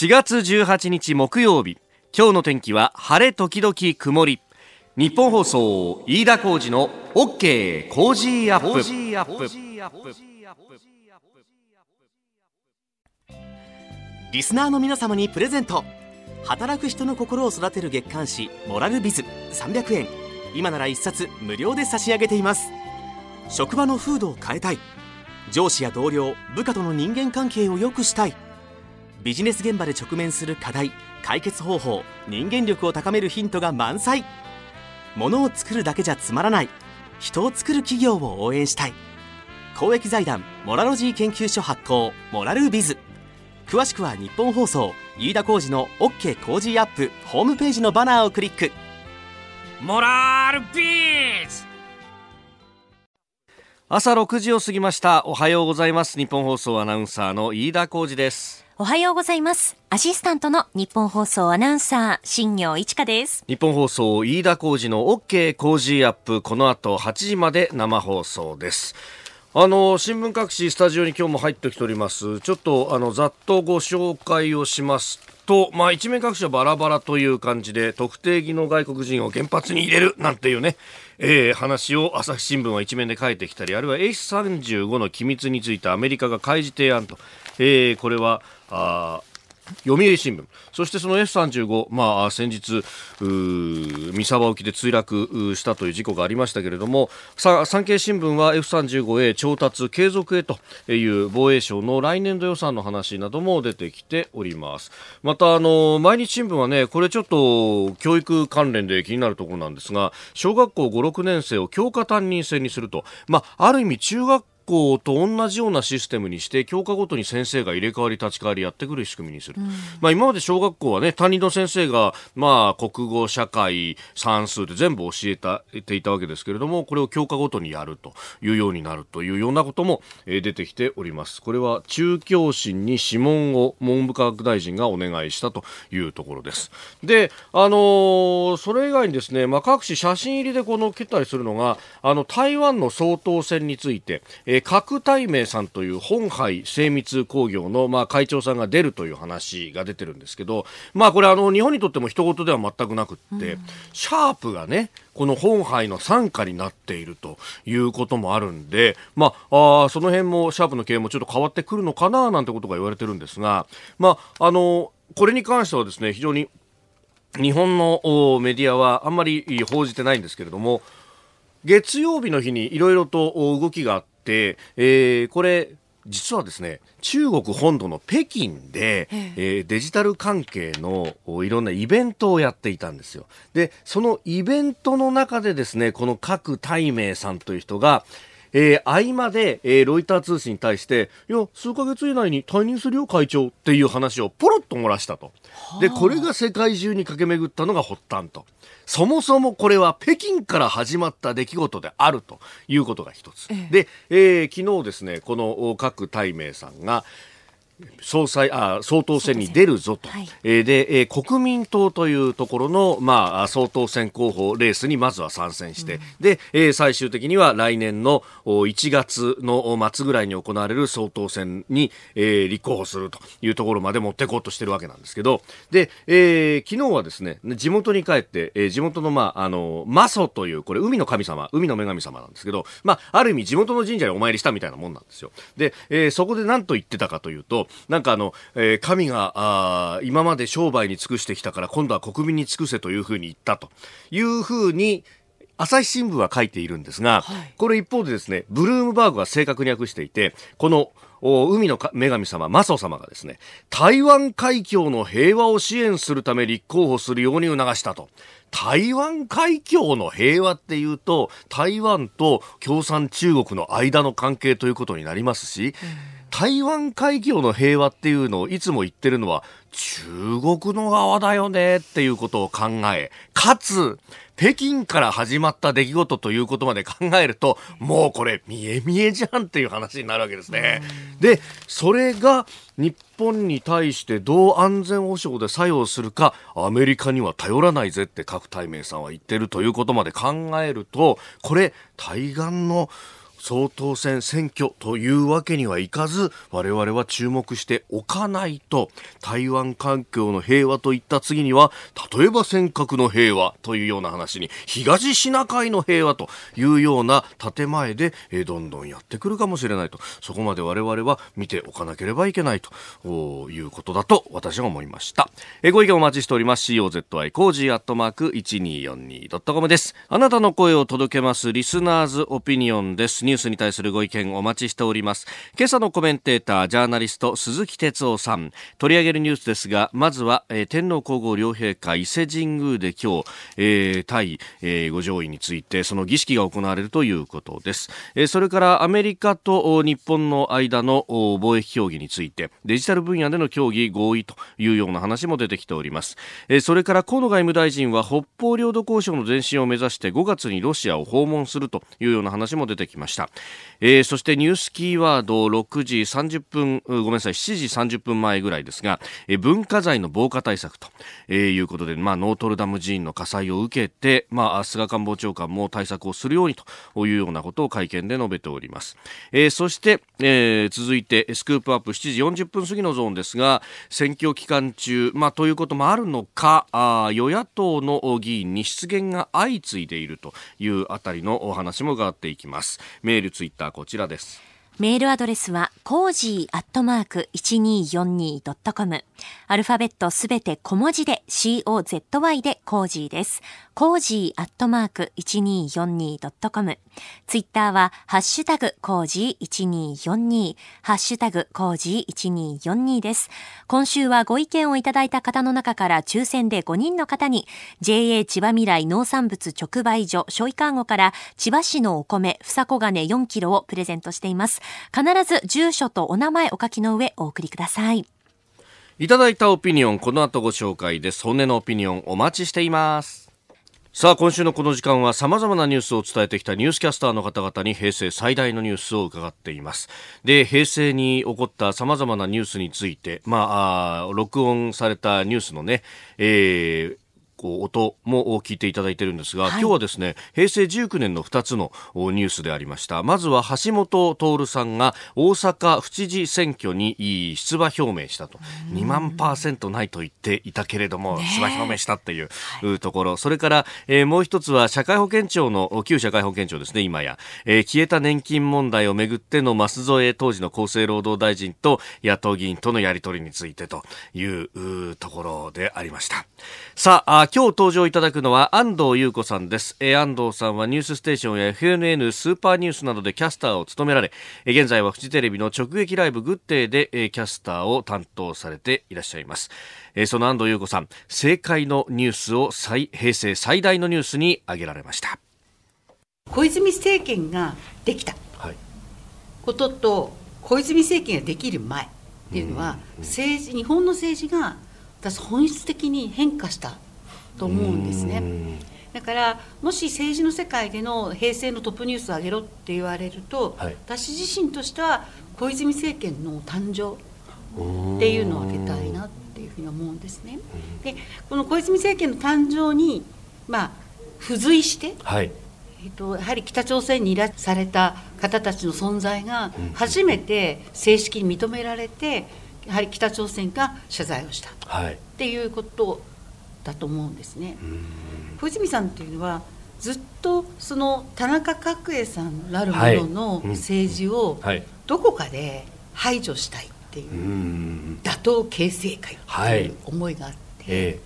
4月18日木曜日。今日の天気は晴れ時々曇り。ニッポン放送飯田浩司の OK Cozy up。リスナーの皆様にプレゼント。働く人の心を育てる月刊誌「モラルビズ」300円。今なら1冊無料で差し上げています。職場の風土を変えたい。上司や同僚部下との人間関係を良くしたい。ビジネス現場で直面する課題解決方法人間力を高めるヒントが満載。物を作るだけじゃつまらない。人を作る企業を応援したい。公益財団モラロジー研究所発行モラルビズ。詳しくは日本放送飯田浩司の OK コージーアップホームページのバナーをクリック。モラルビズ！朝6時を過ぎました。おはようございます。日本放送アナウンサーの飯田浩二ですおはようございます。アシスタントの日本放送アナウンサー、新業一華です。日本放送飯田浩二の OK 工事アップこの後8時まで生放送ですあの新聞各紙スタジオに今日も入ってきておりますちょっとあのざっとご紹介をしますと、まあ、一面各紙はバラバラという感じで特定技能外国人を原発に入れるなんていうね、えー話を朝日新聞は一面で書いてきたりあるいは H35 の機密についてアメリカが開示提案と、えーこれはあ読売新聞。そしてその F35、まあ、先日三沢沖で墜落したという事故がありましたけれども産経新聞は F35A 調達継続へという防衛省の来年度予算の話なども出てきております。またあの毎日新聞はねこれちょっと教育関連で気になるところなんですが小学校5、6年生を教科担任制にすると、まあ、ある意味中学校と同じようなシステムにして教科ごとに先生が入れ替わり立ち替わりやってくる仕組みにする、まあ、今まで小学校はね担任の先生が、まあ、国語社会算数で全部教えたていたわけですけれどもこれを教科ごとにやるというようになるというようなことも、えー出てきております。これは中教審に諮問を文部科学大臣がお願いしたというところです。であのーそれ以外にですね、まあ、各紙写真入りでこのけたりするのがあの台湾の総統選について、えー、郭台銘さんという本杯精密工業の、まあ、会長さんが出るという話が出てるんですけど、まあ、これあの日本にとっても一言では全くなくって、シャープがねこの本杯の傘下になっているということもあるんで、まあ、あーその辺もシャープの経営もちょっと変わってくるのかななんてことが言われてるんですが、まあ、あのこれに関してはですね非常に日本のおメディアはあんまり報じてないんですけれども月曜日の日にいろいろとお動きがあって、えーこれ実はですね中国本土の北京で、えーデジタル関係のおいろんなイベントをやっていたんですよ。でそのイベントの中でですねこの郭台銘さんという人がえー合間で、えーロイター通信に対して、いや、数ヶ月以内に退任するよ、会長っていう話をポロッと漏らしたと。で、これが世界中に駆け巡ったのが発端と。そもそもこれは北京から始まった出来事であるということが一つ。で、えー昨日ですね、この各大名さんが、総裁あ総統選に出るぞと、はい。えーで、えー国民党というところの、まあ、総統選候補レースにまずは参戦して、で、えー最終的には来年のお1月の末ぐらいに行われる総統選に、えー立候補するというところまで持っていこうとしてるわけなんですけど、で、えー昨日はですね、地元に帰って、えー地元の、まあ、あの、マソという、これ、海の神様、海の女神様なんですけど、まあ、ある意味地元の神社にお参りしたみたいなもんなんですよ。で、えーそこで何と言ってたかというと、なんかあの、えー神が、あー今まで商売に尽くしてきたから、今度は国民に尽くせというふうに言ったと。いうふうに、朝日新聞は書いているんですが、これ一方でですね、ブルームバーグは正確に訳していて、この、お海のか女神様、マソ様がですね、台湾海峡の平和を支援するため立候補するように促したと。台湾海峡の平和っていうと、台湾と共産中国の間の関係ということになりますし、台湾海峡の平和っていうのをいつも言ってるのは中国の側だよねっていうことを考え、かつ、北京から始まった出来事ということまで考えると、もうこれ見え見えじゃんっていう話になるわけですね。で、それが日本に対してどう安全保障で作用するか、アメリカには頼らないぜって各対面さんは言ってるということまで考えると、これ、対岸の総統選選挙というわけにはいかず我々は注目しておかないと台湾環境の平和といった次には例えば尖閣の平和というような話に東シナ海の平和というような建前で、え、どんどんやってくるかもしれないと。そこまで我々は見ておかなければいけないということだと私は思いました、え、ご意見お待ちしております。COZY cozy アットマーク 1242.com です。あなたの声を届けますリスナーズオピニオンです。ニュースに対するご意見お待ちしております。今朝のコメンテータージャーナリスト鈴木哲夫さん。取り上げるニュースですがまずは、えー、天皇皇后両陛下伊勢神宮で今日、えー、対、えー、ご上位についてその儀式が行われるということです、えー、それからアメリカと日本の間の貿易協議についてデジタル分野での協議合意というような話も出てきております、えー、それから河野外務大臣は北方領土交渉の前進を目指して5月にロシアを訪問するというような話も出てきました、えー、そしてニュースキーワード6時30分ごめんなさい7時30分前ぐらいですが、えー、文化財の防火対策と、えー、いうことで、まあ、ノートルダム寺院の火災を受けて、まあ、菅官房長官も対策をするようにというようなことを会見で述べております、えー、そして、えー、続いてスクープアップ7時40分過ぎのゾーンですが選挙期間中、まあ、ということもあるのかあ与野党の議員に失言が相次いでいるというあたりのお話も伺っていきます。メールツイッターこちらですメールアドレスは、コージーアットマーク 1242.com。アルファベットすべて小文字で COZY で cozy です。 cozy アットマーク 1242.com。ツイッターは、ハッシュタグ cozy 1242、ハッシュタグ cozy 1242です。今週はご意見をいただいた方の中から抽選で5人の方に、JA 千葉未来農産物直売所、ショイカーゴから千葉市のお米、ふさこがね4キロをプレゼントしています。必ず住所とお名前お書きの上お送りください。いただいたオピニオン、この後ご紹介です。本音のオピニオンお待ちしています。さあ、今週のこの時間はさまざまなニュースを伝えてきたニュースキャスターの方々に平成最大のニュースを伺っています。で、平成に起こったさまざまなニュースについて、まあ、あ録音されたニュースのね、えー、こう音も聞いていただいているんですが、はい、今日はですね平成19年の2つのニュースでありました。まずは橋本徹さんが大阪府知事選挙に出馬表明したと。2万パーセントないと言っていたけれども、出馬表明したっていう、ところ。それから、えー、もう一つは社会保険庁の旧社会保険庁ですね今や、えー、消えた年金問題をめぐっての舛添当時の厚生労働大臣と野党議員とのやり取りについてというところでありました。さあ今日登場いただくのは安藤優子さんです、えー、安藤さんはニュースステーションや FNN スーパーニュースなどでキャスターを務められ、えー、現在はフジテレビの直撃ライブグッデーで、えー、キャスターを担当されていらっしゃいます、えー、その安藤優子さん政界のニュースを最平成最大のニュースに挙げられました。小泉政権ができた。ことと、小泉政権ができる前っていうのは、政治日本の政治が私本質的に変化したと思うんですね。だからもし政治の世界での平成のトップニュースを上げろって言われると、はい、私自身としては小泉政権の誕生っていうのを挙げたいなっていうふうに思うんですね。でこの小泉政権の誕生にまあ付随して、はい、えっと、やはり北朝鮮に依頼された方たちの存在が初めて正式に認められてやはり北朝鮮が謝罪をした。っていうことだと思うんですね。小泉さんっていうのはずっとその田中角栄さんなるものの政治をどこかで排除したいっていう打倒形成会っていう思いがあって、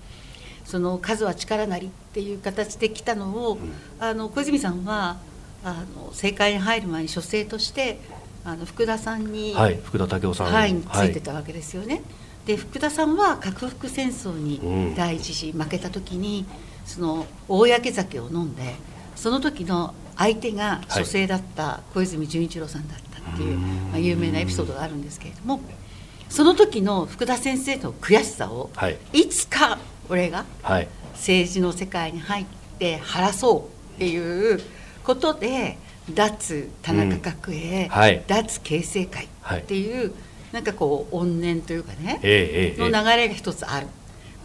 その数は力なりっていう形で来たのを、あの小泉さんはあの政界に入る前に書生としてあの福田さんに、はい、福田武雄さん、はい、ついてたわけですよね。で福田さんは核福戦争に第一次負けた時に、その大焼け酒を飲んでその時の相手が書生だった小泉純一郎さんだったっていう、まあ、有名なエピソードがあるんですけれどもその時の福田先生の悔しさを、はい、いつか俺が政治の世界に入って晴らそうっていうことで脱田中角栄、脱形成会っていう、はい、なんかこう怨念というかね、えー、の流れが一つある。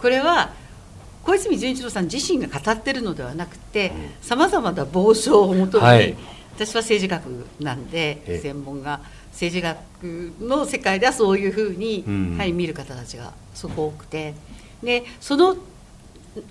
これは小泉純一郎さん自身が語ってるのではなくてさまざまな傍証をもとに、はい、私は政治学なんで専門が政治学の世界ではそういうふうにやはり見る方たちがすごく多くて。でその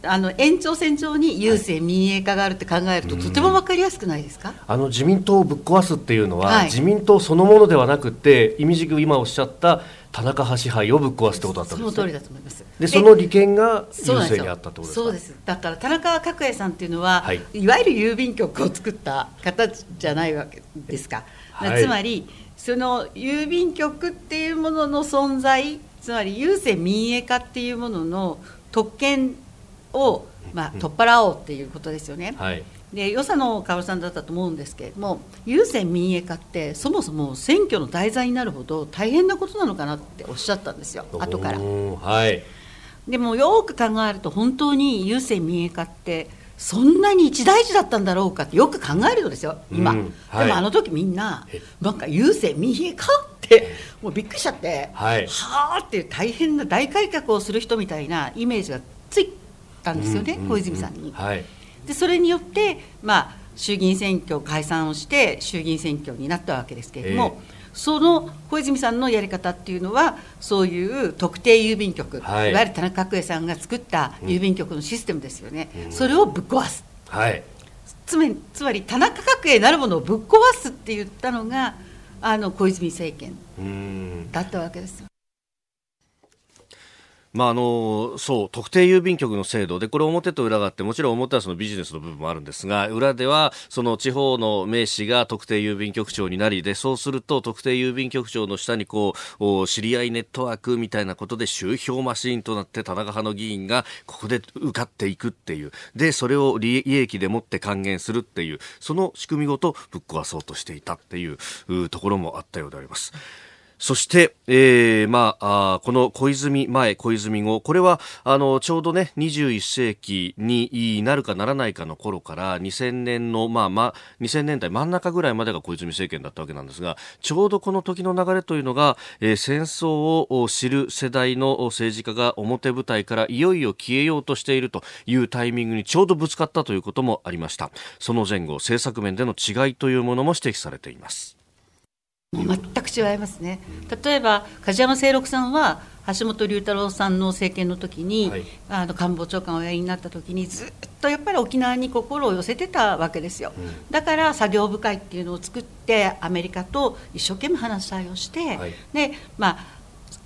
あの延長線上に郵政民営化があるって考えると、はい、とても分かりやすくないですか？あの自民党をぶっ壊すっていうのは、はい、自民党そのものではなくて意味軸今おっしゃった田中派支配をぶっ壊すってことだったんです、ね、その通りだと思います。でその利権が郵政にあったってことですか？そうです。だから田中角栄さんっていうのは、はい、いわゆる郵便局を作った方じゃないわけですか、つまりその郵便局っていうものの存在つまり郵政民営化っていうものの特権を、まあ、取っ払おうっていうことですよね。はい。で与謝野薫さんだったと思うんですけれども郵政民営化ってそもそも選挙の題材になるほど大変なことなのかなっておっしゃったんですよ。後から。はい、でもよく考えると本当に郵政民営化ってそんなに一大事だったんだろうかってよく考えるとですよ今、うんはい、でもあの時みんななんか郵政民営化ってもうびっくりしちゃって、はい、はあっていう大変な大改革をする人みたいなイメージがついたんですよね、小泉さんに。はい。でそれによって、まあ、衆議院選挙解散をして衆議院選挙になったわけですけれども、えー、その小泉さんのやり方っていうのはそういう特定郵便局、はい、いわゆる田中角栄さんが作った郵便局のシステムですよね、うん、それをぶっ壊す、はい、つまりつまり田中角栄なるものをぶっ壊すって言ったのがあの小泉政権だったわけですよ。まあ、あのそう特定郵便局の制度でこれ表と裏があってもちろん表はそのビジネスの部分もあるんですが裏ではその地方の名士が特定郵便局長になりでそうすると特定郵便局長の下にこう知り合いネットワークみたいなことで集票マシーンとなって田中派の議員がここで受かっていくっていうでそれを利益でもって還元するっていうその仕組みごとぶっ壊そうとしていたっていうところもあったようであります。そして、えー、まあ、あこの小泉前、小泉後、これは、あの、ちょうどね、21世紀になるかならないかの頃から2000年の、まあ、まあ、2000年代真ん中ぐらいまでが小泉政権だったわけなんですが、ちょうどこの時の流れというのが、えー、戦争を知る世代の政治家が表舞台からいよいよ消えようとしているというタイミングにちょうどぶつかったということもありました。その前後、政策面での違いというものも指摘されています。全く違いますね、例えば梶山清六さんは橋本龍太郎さんの政権の時に、はい、あの官房長官をおやりになった時にずっとやっぱり沖縄に心を寄せてたわけですよ、うん、だから作業部会っていうのを作ってアメリカと一生懸命話し合いをして、はい、でまあ、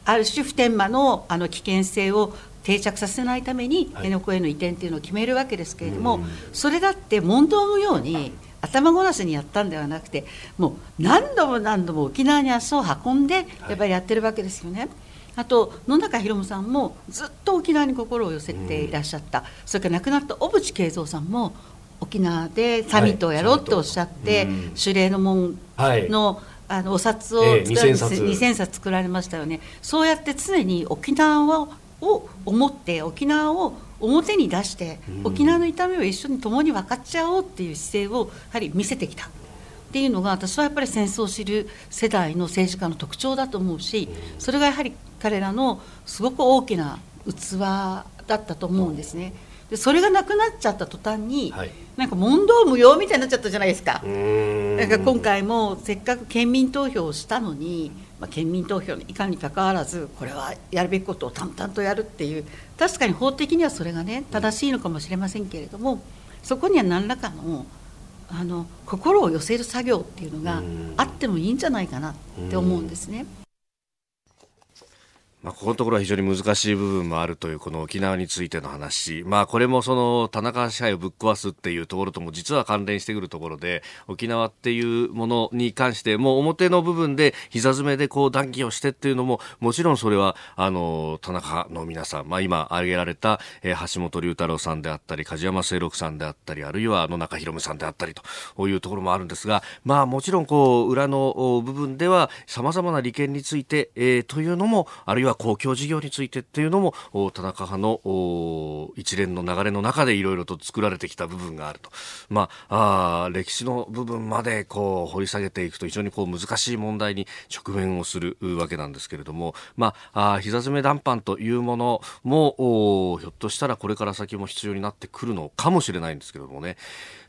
ある種普天間のあの危険性を定着させないために辺野古への移転っていうのを決めるわけですけれども、それだって問答無用に頭ごなしにやったんではなくてもう何度も何度も沖縄に足を運んでやっぱりやってるわけですよね。あと野中宏さんもずっと沖縄に心を寄せていらっしゃった、うん、それから亡くなった小渕恵三さんも沖縄でサミットをやろうっておっしゃって、はい、守礼の門の、はい、あのお札を作られ、えー、2000冊作られましたよね。そうやって常に沖縄を思って沖縄を表に出して、沖縄の痛みを一緒に共に分かっちゃおうっていう姿勢をやはり見せてきた。っていうのが私はやっぱり戦争を知る世代の政治家の特徴だと思うしそれがやはり彼らのすごく大きな器だったと思うんですね。でそれがなくなっちゃった途端に、はい、なんか問答無用みたいになっちゃったじゃないですか。だから今回もせっかく県民投票をしたのにまあ、県民投票のいかにかかわらずこれはやるべきことを淡々とやるっていう確かに法的にはそれがね正しいのかもしれませんけれどもそこには何らかのあの心を寄せる作業っていうのがあってもいいんじゃないかなって思うんですね。まあ、ここのところは非常に難しい部分もあるというこの沖縄についての話、まあ、これもその田中支配をぶっ壊すっていうところとも実は関連してくるところで沖縄っていうものに関してもう表の部分で膝詰めでこう談義をしてっていうのももちろんそれはあの田中の皆さん、まあ、今挙げられた、えー、橋本龍太郎さんであったり梶山清六さんであったりあるいは野中宏さんであったりというところもあるんですが、まあ、もちろんこう裏の部分ではさまざまな利権について、えー、というのもあるいはは公共事業についてっていうのも田中派の一連の流れの中でいろいろと作られてきた部分があると、まあ、あ歴史の部分までこう掘り下げていくと非常にこう難しい問題に直面をするわけなんですけれども、まあ、あ膝詰め談判というものもひょっとしたらこれから先も必要になってくるのかもしれないんですけれどもね。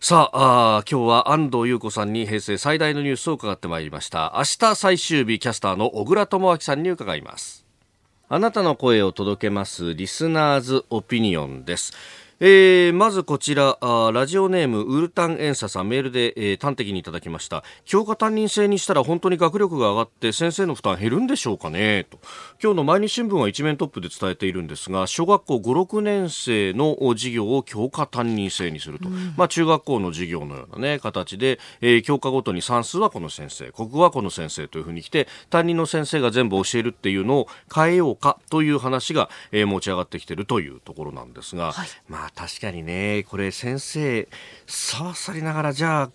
さああ今日は安藤優子さんに平成最大のニュースを伺ってまいりました。明日最終日キャスターの小倉智昭さんに伺います。あなたの声を届けますリスナーズオピニオンです。えー、まずこちらあラジオネームウルタンエンサさんメールで、えー、端的にいただきました。教科担任制にしたら本当に学力が上がって先生の負担減るんでしょうかね？と。今日の毎日新聞は一面トップで伝えているんですが小学校56年生の授業を教科担任制にすると、うん、まあ、中学校の授業のような、ね、形で、えー、教科ごとに算数はこの先生国語はこの先生というふうに来て担任の先生が全部教えるっていうのを変えようかという話が、えー、持ち上がってきているというところなんですが、はい、まああ確かにね。これ先生さわさりながらじゃあ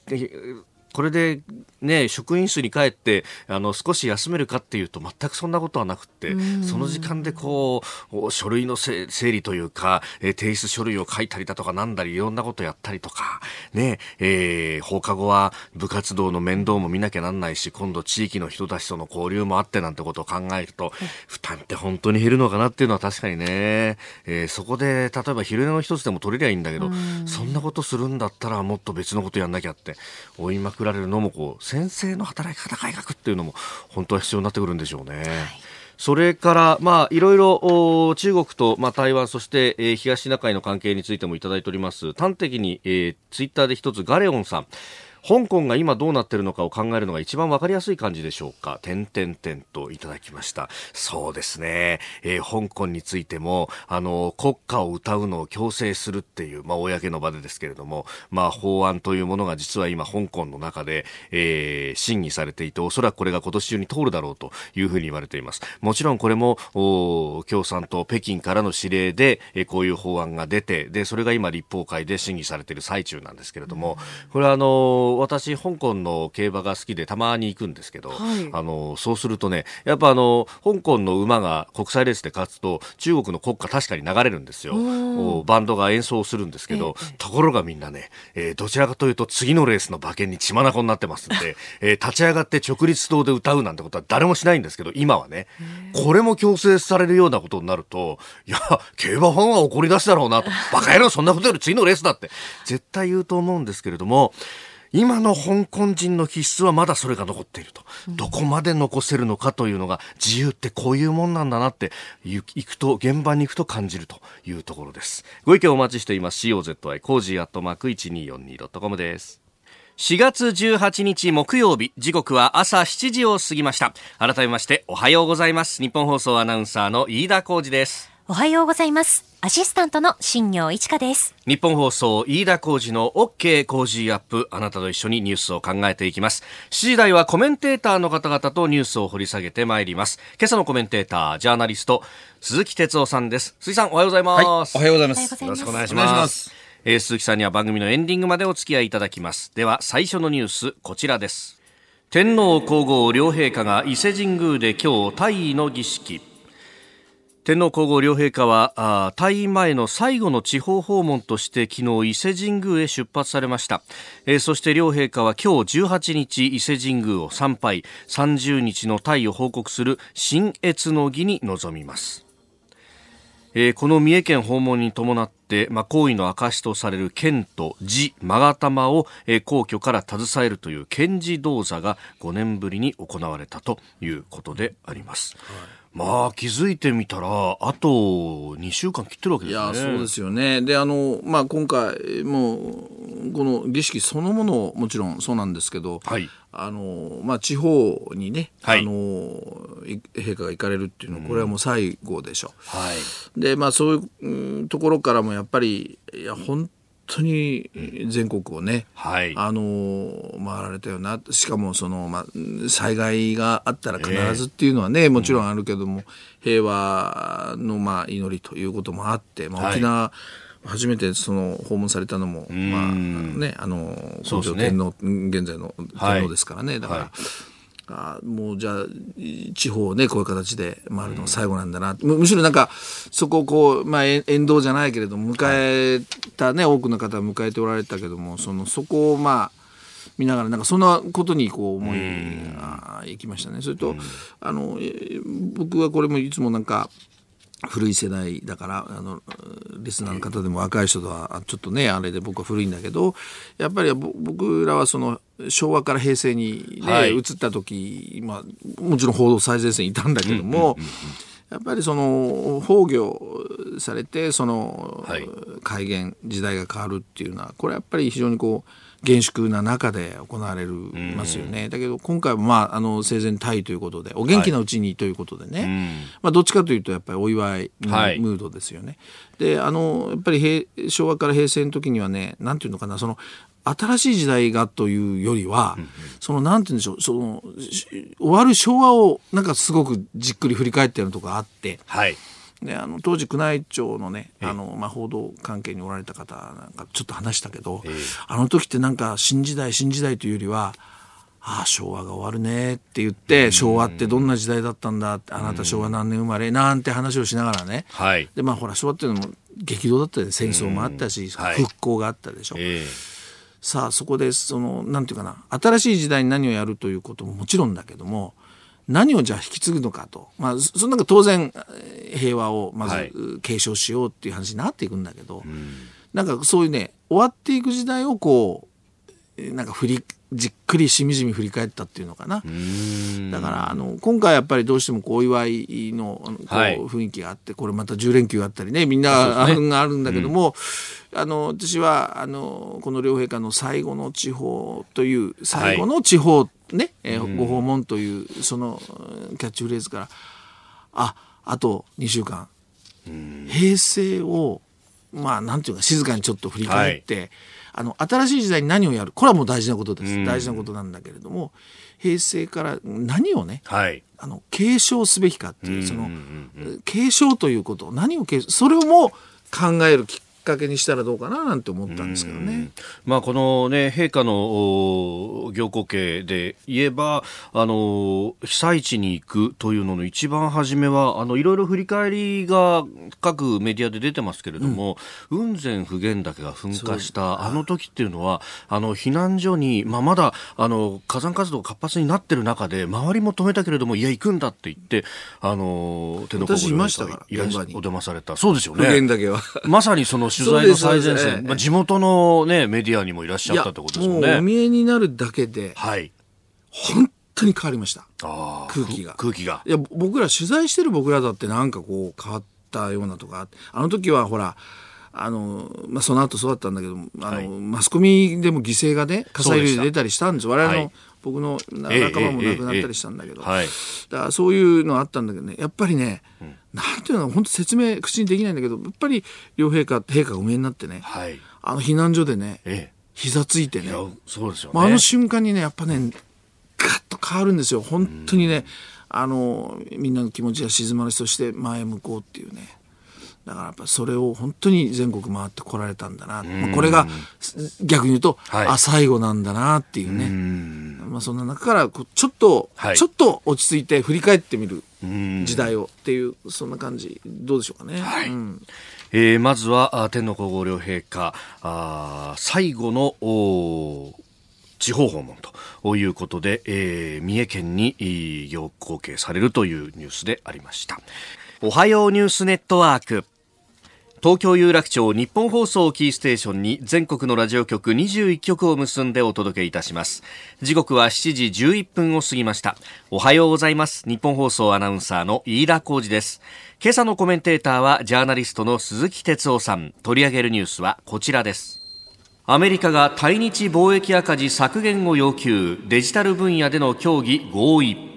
これでね、職員室に帰ってあの少し休めるかっていうと全くそんなことはなくてその時間でこう書類の整理というか、え提出書類を書いたりだとかなんだりいろんなことやったりとか、ねえー、放課後は部活動の面倒も見なきゃなんないし今度地域の人たちとの交流もあってなんてことを考えると負担って本当に減るのかなっていうのは確かにね、えー、そこで例えば昼寝の一つでも取れりゃいいんだけどそんなことするんだったらもっと別のことやんなきゃって追いまくられるのもこう先生の働き方改革っていうのも本当は必要になってくるんでしょうね。はいそれから、まあ、いろいろ中国と、まあ、台湾、そして、えー、東シナ海の関係についてもいただいております。端的に、えー、ツイッターで一つガレオンさん。香港が今どうなってるのかを考えるのが一番わかりやすい感じでしょうか。点々点といただきました。そうですね。えー、香港についても、あの、国歌を歌うのを強制するっていう、まあ、公の場でですけれども、まあ、法案というものが実は今、香港の中で、えー、審議されていて、おそらくこれが今年中に通るだろうというふうに言われています。もちろんこれも、お共産党北京からの指令で、えー、こういう法案が出て、で、それが今立法会で審議されている最中なんですけれども、これはあの私、香港の競馬が好きでたまに行くんですけど、はい、あのそうするとね、やっぱあの香港の馬が国際レースで勝つと中国の国歌確かに流れるんですよ。バンドが演奏するんですけど、えところがみんなね、えー、どちらかというと次のレースの馬券に血眼になってますんで、えー、立ち上がって直立不動で歌うなんてことは誰もしないんですけど、今はね、これも強制されるようなことになると、いや、競馬ファンは怒り出すだろうなと、バカ野郎そんなことより次のレースだって、絶対言うと思うんですけれども、今の香港人の気質はまだそれが残っていると、どこまで残せるのかというのが自由ってこういうもんなんだなって行くと現場に行くと感じるというところです。ご意見お待ちしています。COZY cozy アットマーク 1242.com です。4月18日木曜日時刻は朝7時を過ぎました。改めましておはようございます。日本放送アナウンサーの飯田浩二ですおはようございますアシスタントの新業一華です。日本放送飯田浩二の OK 工事アップ。あなたと一緒にニュースを考えていきます。7時台はコメンテーターの方々とニュースを掘り下げてまいります。今朝のコメンテーター、ジャーナリスト、鈴木哲夫さんです。鈴木さん、おはようございます。はい、おはようございます。よろしくお願いします。えー、鈴木さんには番組のエンディングまでお付き合いいただきます。では、最初のニュース、こちらです。天皇皇后両陛下が伊勢神宮で今日、退位の儀式。天皇皇后両陛下は退位前の最後の地方訪問として昨日伊勢神宮へ出発されました、えー、そして両陛下は今日18日伊勢神宮を参拝。30日の退位を報告する新越の儀に臨みます。えー、この三重県訪問に伴って、まあ、皇位の証とされる剣と字、勾玉を、えー、皇居から携えるという剣事銅座が5年ぶりに行われたということであります。はい。まあ気づいてみたらあと2週間切ってるわけですね。いやそうですよね。であの、まあ、今回もうこの儀式そのものもちろんそうなんですけど、はい、あのまあ、地方にね、はい、あの陛下が行かれるっていうのはこれはもう最後でしょ。うん、はい、でまあそういうところからもやっぱりいや本当に全国をね、はい、あの回られたような。しかもその、まあ、災害があったら必ずっていうのはね、えー、もちろんあるけども、平和の、まあ、祈りということもあって、まあ、沖縄、はい初めてその訪問されたのも、まあね、あの皇居天皇、ね、現在の天皇ですからね、はい、だから、はい、あもうじゃあ地方をねこういう形で回るのが最後なんだな、むむしろなんかそこをこう、まあ、沿道じゃないけれども迎えたね、多くの方は迎えておられたけどもそのそこをまあ見ながらなんかそんなことにこう思いがいきましたね。それと、あの僕はこれもいつもなんか古い世代だからあのリスナーの方でも若い人とはちょっとねあれで僕は古いんだけどやっぱり僕らはその昭和から平成にね、はい、移った時、まあ、もちろん報道最前線にいたんだけども、やっぱりその崩御されてその、改元時代が変わるっていうのはこれやっぱり非常にこう厳粛な中で行われるますよね、だけど今回は、まあ、あの生前退位ということでお元気なうちにということでね、はい、まあ、どっちかというとやっぱりお祝いムードですよね。はい、であのやっぱり平昭和から平成の時にはねなんていうのかなその新しい時代がというよりは、うんそのなんて言うんでしょうその終わる昭和をなんかすごくじっくり振り返ってるとこがあって。はいであの当時宮内庁のねあの、まあ、報道関係におられた方なんかちょっと話したけど、あの時ってなんか新時代新時代というよりはああ昭和が終わるねって言って、昭和ってどんな時代だったんだってあなた昭和何年生まれなんて話をしながらね、はい、でまあほら昭和っていうのも激動だったり戦争もあったし、復興があったでしょ。えーさあそこでそのなんていうかな新しい時代に何をやるということももちろんだけども何をじゃあ引き継ぐのかと。まあ、その中当然平和をまず継承しようっていう話になっていくんだけど、はい、なんかそういうね、終わっていく時代をこう、なんか振り、じっくりしみじみ振り返ったっていうのかな。だからあの今回やっぱりどうしてもこうお祝いのこう雰囲気があって、これまた10連休があったりねみんながあるんだけども、あの私はあのこの両陛下の最後の地方という最後の地方ね、えー、ご訪問というそのキャッチフレーズからああと2週間。平成をまあなんていうか静かにちょっと振り返って、はい、あの新しい時代に何をやるこれはもう大事なことです。大事なことなんだけれども平成から何をね、はい、あの継承すべきかっていうその継承ということ何を継承それをも考えるきっかけにしたらどうかななんて思ったんですけどね。まあ、このね、陛下の行幸系で言えば、あの、被災地に行くというのの一番初めは、あの、いろいろ振り返りが各メディアで出てますけれども、うん、雲仙普賢岳が噴火したあの時っていうのは、あの、避難所に、まあ、まだ、あの、火山活動が活発になってる中で、周りも止めたけれども、いや、行くんだって言って、あの、天の国にお出まされた。そうですよね。普賢岳は。まさにその取材の最前線、まあ、地元の、ね、メディアにもいらっしゃったってことですもんね。お見えになるだけで、はい、本当に変わりました。空気が。空気が。いや僕ら取材してる僕らだってなんかこう変わったようなとか。あの時はほらあの、まあ、その後そうだったんだけどあの、はい、マスコミでも犠牲がね火災で出たりしたんです。我々の、はい、僕の仲間も亡くなったりしたんだけど、だからそういうのあったんだけどねやっぱりね、うん、なんていうの本当説明口にできないんだけどやっぱり両陛下陛下がお見えになってね、はい、あの避難所でね、ええ、膝ついてねそうですよ、ね、あの瞬間にねやっぱねガッと変わるんですよ。本当にね、あのみんなの気持ちが静まるそして前向こうっていうねだからやっぱそれを本当に全国回ってこられたんだな、まあ、これが逆に言うと、はい、あ最後なんだなっていうね。まあ、そんな中からちょっと、はい、ちょっと落ち着いて振り返ってみる時代をっていうそんな感じ。どうでしょうかね。はい、うん。えー、まずは天皇皇后両陛下あ最後の地方訪問ということで、えー、三重県に行後継されるというニュースでありました。おはようニュースネットワーク東京有楽町日本放送キーステーションに全国のラジオ局21局を結んでお届けいたします。時刻は7時11分を過ぎました。おはようございます。日本放送アナウンサーの飯田浩二です。今朝のコメンテーターはジャーナリストの鈴木哲夫さん。取り上げるニュースはこちらです。アメリカが対日貿易赤字削減を要求。デジタル分野での協議合意。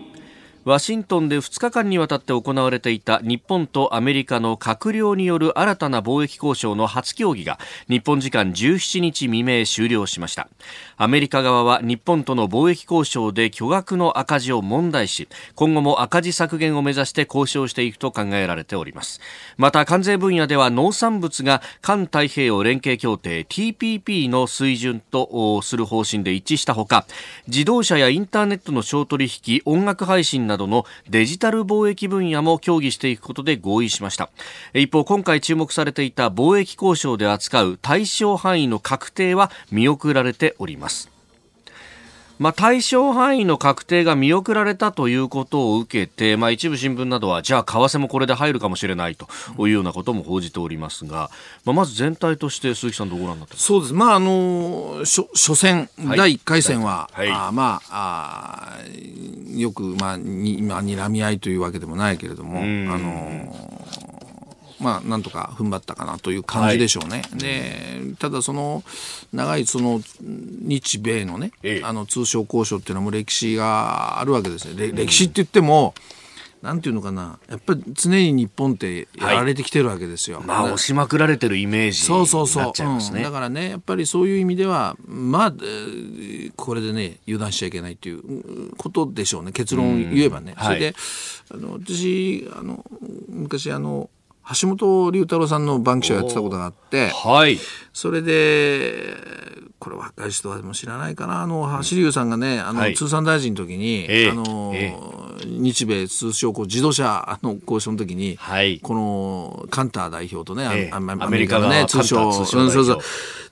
ワシントンで2日間にわたって行われていた日本とアメリカの閣僚による新たな貿易交渉の初協議が日本時間17日未明終了しました。アメリカ側は日本との貿易交渉で巨額の赤字を問題視。今後も赤字削減を目指して交渉していくと考えられております。また関税分野では農産物が環太平洋連携協定 TPP の水準とする方針で一致したほか自動車やインターネットの商取引音楽配信などのデジタル貿易分野も協議していくことで合意しました。一方今回注目されていた貿易交渉で扱う対象範囲の確定は見送られております。まあ、対象範囲の確定が見送られたということを受けて、まあ、一部新聞などは、じゃあ、為替もこれで入るかもしれないというようなことも報じておりますが、まあ、まず全体として、鈴木さん、どうご覧になってそうです、まああの初初戦、はい、第1回戦は、はい、あまああよく、まあにまあ、睨み合いというわけでもないけれども、あのまあ、なんとか踏ん張ったかなという感じでしょうね。はい、でただその長いその日米のね、ええ、あの通商交渉っていうのも歴史があるわけですね。歴史って言っても、なんていうのかな、やっぱり常に日本ってやられてきてるわけですよ。はい、まあ、押しまくられてるイメージそうそうそう、うん、だからね、やっぱりそういう意味では、まあ、これでね、油断しちゃいけないということでしょうね、結論言えばね。それで、あの私あの、昔あの、橋本龍太郎さんの番記者をやってたことがあって、はい、それでこれ若い人はも知らないかな。あの橋龍さんがねあの、はい、通産大臣の時に、えー、あの、えー、日米通商自動車の交渉の時に、はい、このカンター代表とね、えー、アメリカのね通商通商そうそう。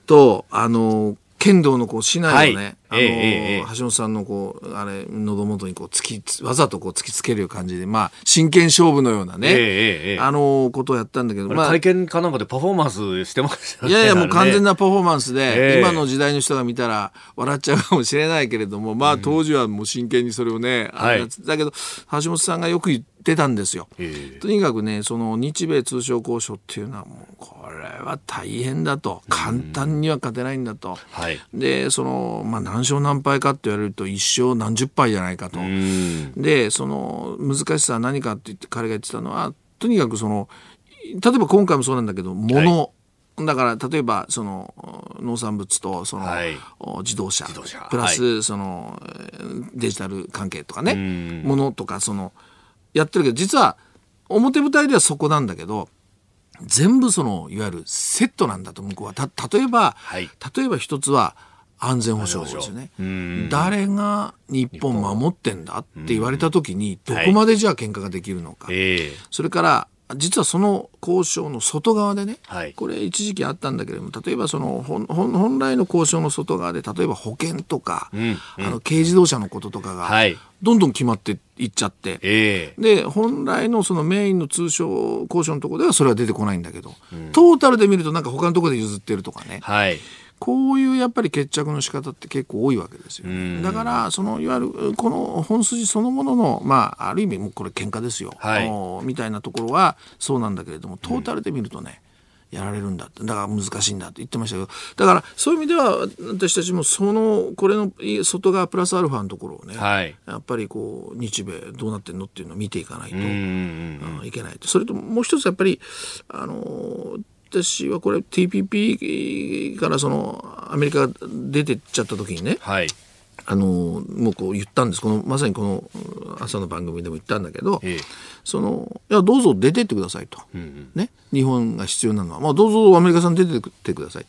とあの剣道のこう市内をね、はい、あの、えー、橋本さんのこう、あれ、喉元にこう突き、わざとこう突きつける感じで、まあ、真剣勝負のようなね、えー、あの、ことをやったんだけど、まあ、会見かなんかでパフォーマンスしてましたね。いやいや、もう完全なパフォーマンスで、今の時代の人が見たら笑っちゃうかもしれないけれども、まあ、当時はもう真剣にそれをね、はい、だけど、橋本さんがよく言ってたんですよ。とにかくね、その日米通商交渉っていうのはもう、これは大変だと。簡単には勝てないんだと。はい、で、その、まあ、何勝何敗かって言われると、一勝何十敗じゃないかと。で、その、難しさは何かって言って彼が言ってたのは、とにかくその、例えば今回もそうなんだけど、物、はい。だから例えばその農産物とその、はい、自動車。プラスそのデジタル関係とかね。ものとかそのやってるけど実は表舞台ではそこなんだけど全部そのいわゆるセットなんだと向こうは。た例えば、はい、例えば一つは安全保障ですよね。誰が日本守ってんだって言われた時にどこまでじゃあ喧嘩ができるのか、はい、それから実はその交渉の外側でね、はい、これ一時期あったんだけれども例えばその本本来の交渉の外側で例えば保険とか、うん。うん、あの軽自動車のこととかが、どんどん決まっていっちゃって、えー、で本来のそのメインの通商交渉のところではそれは出てこないんだけど、うん、トータルで見るとなんか他のところで譲ってるとかね、はい、こういうやっぱり決着の仕方って結構多いわけですよ、ね、だからそのいわゆるこの本筋そのもののまあある意味もうこれ喧嘩ですよ、はい、みたいなところはそうなんだけれどもトータルで見るとね、うん、やられるんだって。だから難しいんだって言ってましたけど。だからそういう意味では私たちもそのこれの外側プラスアルファのところをね、はい、やっぱりこう日米どうなってんのっていうのを見ていかないと、うん、いけないそれともう一つやっぱりあの私はこれ TPP からそのアメリカが出てっちゃった時にね、はい、あのもうこう言ったんです。このまさにこの朝の番組でも言ったんだけど、ええ、そのいやどうぞ出てってくださいと、うんうん、ね、日本が必要なのは、まあ、どうぞアメリカさん出てってください。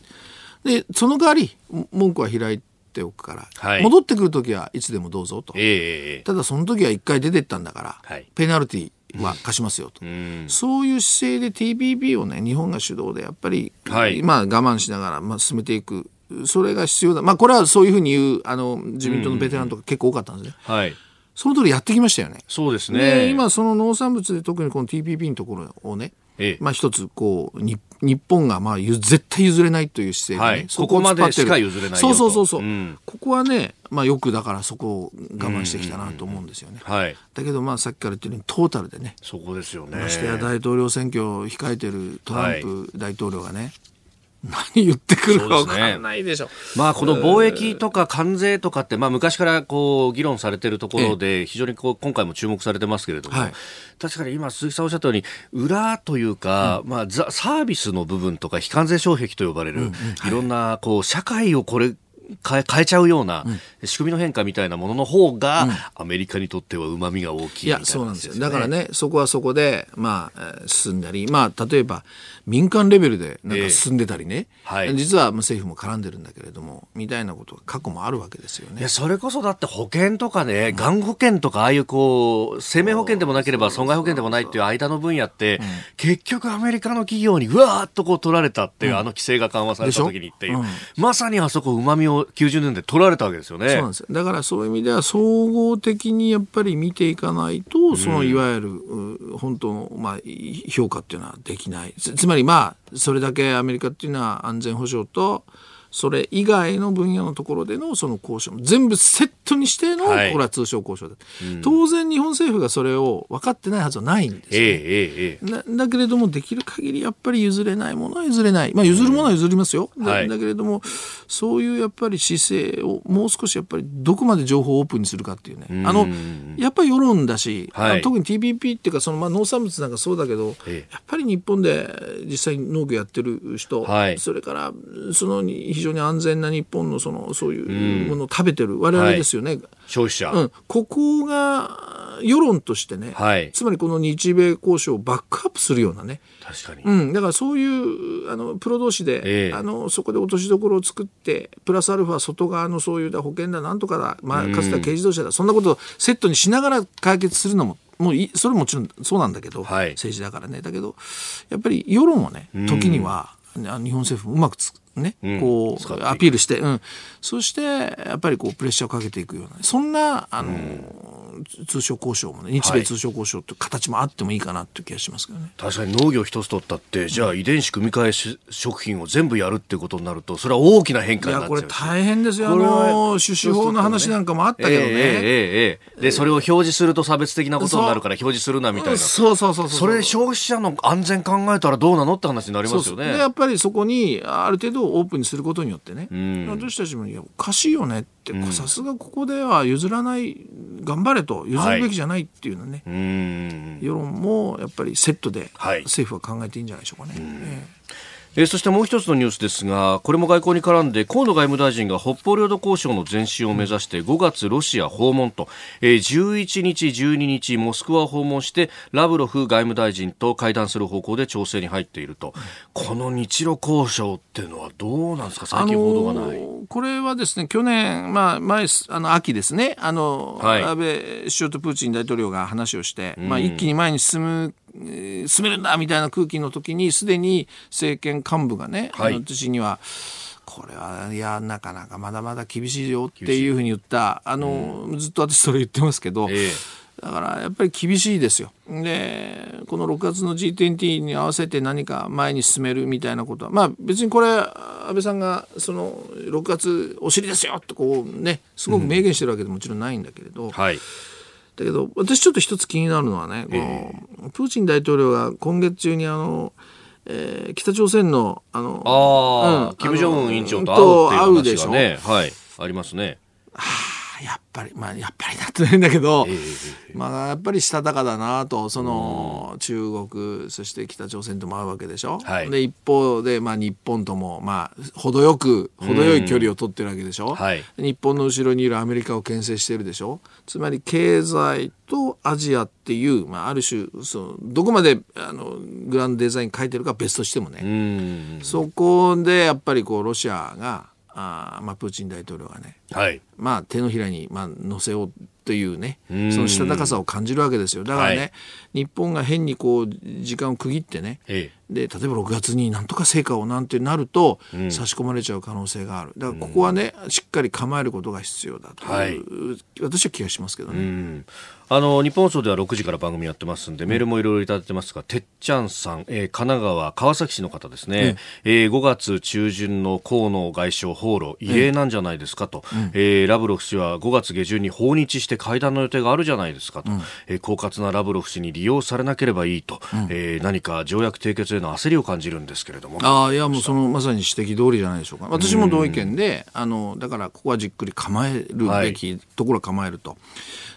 でその代わり文句は開いておくから、はい、戻ってくる時はいつでもどうぞと、え、ただその時は一回出てったんだから、はい、ペナルティは貸しますよと、うん、そういう姿勢で TPP をね日本が主導でやっぱり、はい、まあ我慢しながら、まあ、進めていく。それが必要だ。まあこれはそういうふうに言うあの自民党のベテランとか結構多かったんですね。うん。うん、はい。その通りやってきましたよね。そうですね。今その農産物で特にこの TPP のところをね、ええ、まあ一つこう日日本がまあ絶対譲れないという姿勢で、ね、はい、ここまでしか譲れないそうそうそうそう、うん、ここはね、まあ、よくだからそこを我慢してきたなと思うんですよね、はい、だけどまあさっきから言ってるようにトータルでねそこですよね。ましてや大統領選挙を控えてるトランプ大統領がね、はい何言ってくるか分かんない。でしょ。ね、まあこの貿易とか関税とかって、まあ昔からこう議論されているところで、非常にこう今回も注目されてますけれども、はい、確かに今鈴木さんおっしゃったように、裏というか、うん、まあサービスの部分とか非関税障壁と呼ばれる、うんうん。はい、いろんなこう社会をこれ変え変えちゃうような仕組みの変化みたいなものの方が、うん、アメリカにとってはうまみが大きい、ね、いやそうなんですよ。だからねそこはそこで、まあ、進んだり、まあ、例えば民間レベルでなんか進んでたりね、えーはい、実は政府も絡んでるんだけれどもみたいなことが過去もあるわけですよね。いやそれこそだって保険とかね、がん保険とかああいうこう生命保険でもなければ損害保険でもないっていう間の分野って、うん、結局アメリカの企業にうわーっとこう取られたっていう、うん、あの規制が緩和された時にっていう、まさにあそこうまみを90年で取られたわけですよね。そうなんですだからそういう意味では総合的にやっぱり見ていかないとそのいわゆる、本当の、まあ、評価っていうのはできない。つまりまあそれだけアメリカっていうのは安全保障とそれ以外の分野のところでのその交渉も全部セットにしての、はい、これは通商交渉だ、うん、当然日本政府がそれを分かってないはずはないんですよ、ね、えーえー、だけれどもできる限りやっぱり譲れないものは譲れない、まあ、譲るものは譲りますよ、うん、だだけれどもそういうやっぱり姿勢をもう少しやっぱりどこまで情報をオープンにするかっていうね、うん、あのやっぱり世論だし、はい、特に TPP っていうかその、まあ、農産物なんかそうだけど、えー、やっぱり日本で実際に農業やってる人、はい、それからその非常に安全な日本のそのそういうものを食べてる我々ですよね、はい、消費者、うん、ここが世論としてね、はい、つまりこの日米交渉をバックアップするようなね。確かに、うん、だからそういうあのプロ同士で、えー、あのそこで落としどころを作ってプラスアルファ外側のそういうだ保険だなんとかだ、まあ、かつては軽自動車だ、そんなことをセットにしながら解決するのももういそれもちろんそうなんだけど、はい、政治だからね。だけどやっぱり世論をね時には、日本政府もうまくつね、うん、こうアピールして、うん、そしてやっぱりこうプレッシャーをかけていくようなそんなあの、うん。通商交渉もね日米通商交渉って形もあってもいいかなっていう気がしますけどね、確かに農業一つ取ったってじゃあ遺伝子組み換え食品を全部やるっていうことになるとそれは大きな変化になっちゃういやこれ大変ですよ。あの種子法の話なんかもあったけどね、えー、えー、えー、でそれを表示すると差別的なことになるから表示するなみたいな。そうそうそうそれ消費者の安全考えたらどうなのって話になりますよね。でやっぱりそこにある程度オープンにすることによってね、うん、私たちもいやおかしいよねって。さすがここでは譲らない頑張れと譲るべきじゃないっていうのね、はい、世論もやっぱりセットで政府は考えていいんじゃないでしょうかね。えー、そしてもう一つのニュースですが、これも外交に絡んで、河野外務大臣が北方領土交渉の前進を目指して5月ロシア訪問と、えー、11日、12日、モスクワを訪問して、ラブロフ外務大臣と会談する方向で調整に入っていると。この日露交渉っていうのはどうなんですか、最近報道がない。あのー、これはですね、去年、まあ、前、あの、秋ですね、あの、はい、安倍首相とプーチン大統領が話をして、まあ、一気に前に進む進めるんだみたいな空気の時にすでに政権幹部がね、はい、私にはこれはいやなかなかまだまだ厳しいよっていうふうに言ったあの、うん、ずっと私それ言ってますけど、えだからやっぱり厳しいですよ。でこの6月の G20 に合わせて何か前に進めるみたいなことはまあ別にこれ安倍さんがその6月お尻ですよってこうねすごく明言してるわけでもちろんないんだけれど。うんはいだけど私ちょっと一つ気になるのはね、えー、プーチン大統領が今月中にあの、えー、北朝鮮のあのあ、うん、金正恩委員長と会うっていう話がね、はい、ありますね。はあやっぱりまあやっぱりなってないんだけど、えー、まあやっぱりしたたかだなとその中国そして北朝鮮とも会うわけでしょ、はい、で一方でまあ日本ともまあ程よく程よい距離を取ってるわけでしょ、はい、日本の後ろにいるアメリカを牽制してるでしょ？つまり経済とアジアっていう、まあ、ある種そのどこまであのグランドデザイン書いてるか別としてもね。そこでやっぱりこうロシアがあまあ、プーチン大統領がね、はい、まあ、手のひらに、まあ、乗せようというねそのしたたかさを感じるわけですよ。だからね、はい、日本が変にこう時間を区切ってね、ええ、で例えば6月になんとか成果をなんてなると、うん、差し込まれちゃう可能性がある。だからここはね、うん、しっかり構えることが必要だという、はい、私は気がしますけどね。うん。あの日本放送では6時から番組やってますんで、メールもいろいろいただいてますが、てっちゃんさん、えー、神奈川川崎市の方ですね、うん、えー、5月中旬の河野外相訪ロ異例なんじゃないですかと、うん、えー、ラブロフ氏は5月下旬に訪日して会談の予定があるじゃないですかと、うん、えー、狡猾なラブロフ氏に利用されなければいいと、うん、えー、何か条約締結への焦りを感じるんですけれども。ああいやもうそのまさに指摘通りじゃないでしょうか。私も同意見で、あのだからここはじっくり構えるべきところは構えると、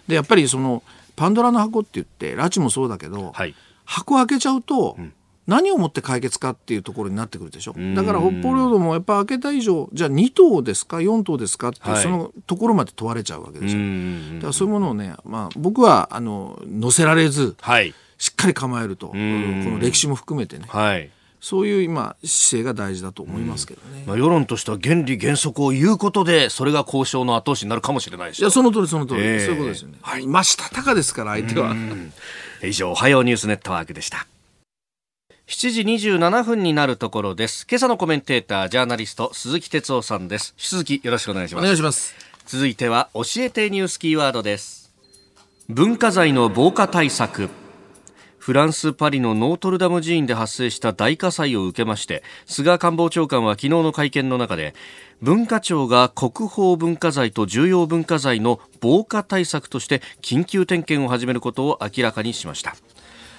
でやっぱりそのパンドラの箱って言って拉致もそうだけど、はい、箱開けちゃうと、うん。何をもって解決かっていうところになってくるでしょだから北方領土もやっぱ開けた以上じゃあ2島ですか？4島ですか？っていう、そのところまで問われちゃうわけでしょだからそういうものをね、まあ、僕はあの載せられず、はい、しっかり構えると。この歴史も含めてね、はい、そういう今姿勢が大事だと思いますけどね、まあ、世論としては原理原則を言うことでそれが交渉の後押しになるかもしれないし。いやその通りその通り、えー、そういうことですよね、はい、真した。たかですから相手は。以上おはようニュースネットワークでした。7時27分になるところです。今朝のコメンテーター、ジャーナリスト、鈴木哲夫さんです。鈴木、よろしくお願いします。お願いします。続いては、教えてニュースキーワードです。文化財の防火対策。フランス・パリのノートルダム寺院で発生した大火災を受けまして、菅官房長官は昨日の会見の中で、文化庁が国宝文化財と重要文化財の防火対策として緊急点検を始めることを明らかにしました。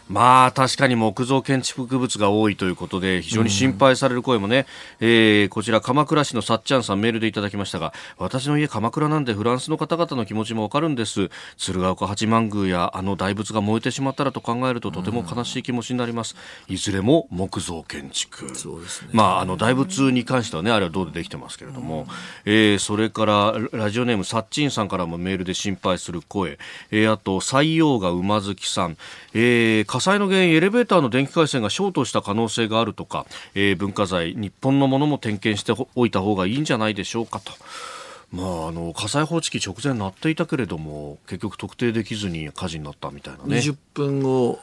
まあ確かに木造建築物が多いということで非常に心配される声もね、うん、えー、こちら鎌倉市のさっちゃんさんメールでいただきましたが私の家鎌倉なんでフランスの方々の気持ちもわかるんです。鶴岡八幡宮やあの大仏が燃えてしまったらと考えるととても悲しい気持ちになります、いずれも木造建築。そうですね。まああの大仏に関してはねあれはどうでできてますけれども、うん、えー、それからラジオネームさっちんさんからもメールで心配する声、えー、あと採用が馬好きさん、えー火災の原因エレベーターの電気回線がショートした可能性があるとか、えー、文化財日本のものも点検しておいた方がいいんじゃないでしょうかと。まあ、あの火災報知器直前鳴っていたけれども結局特定できずに火事になったみたいなね20分後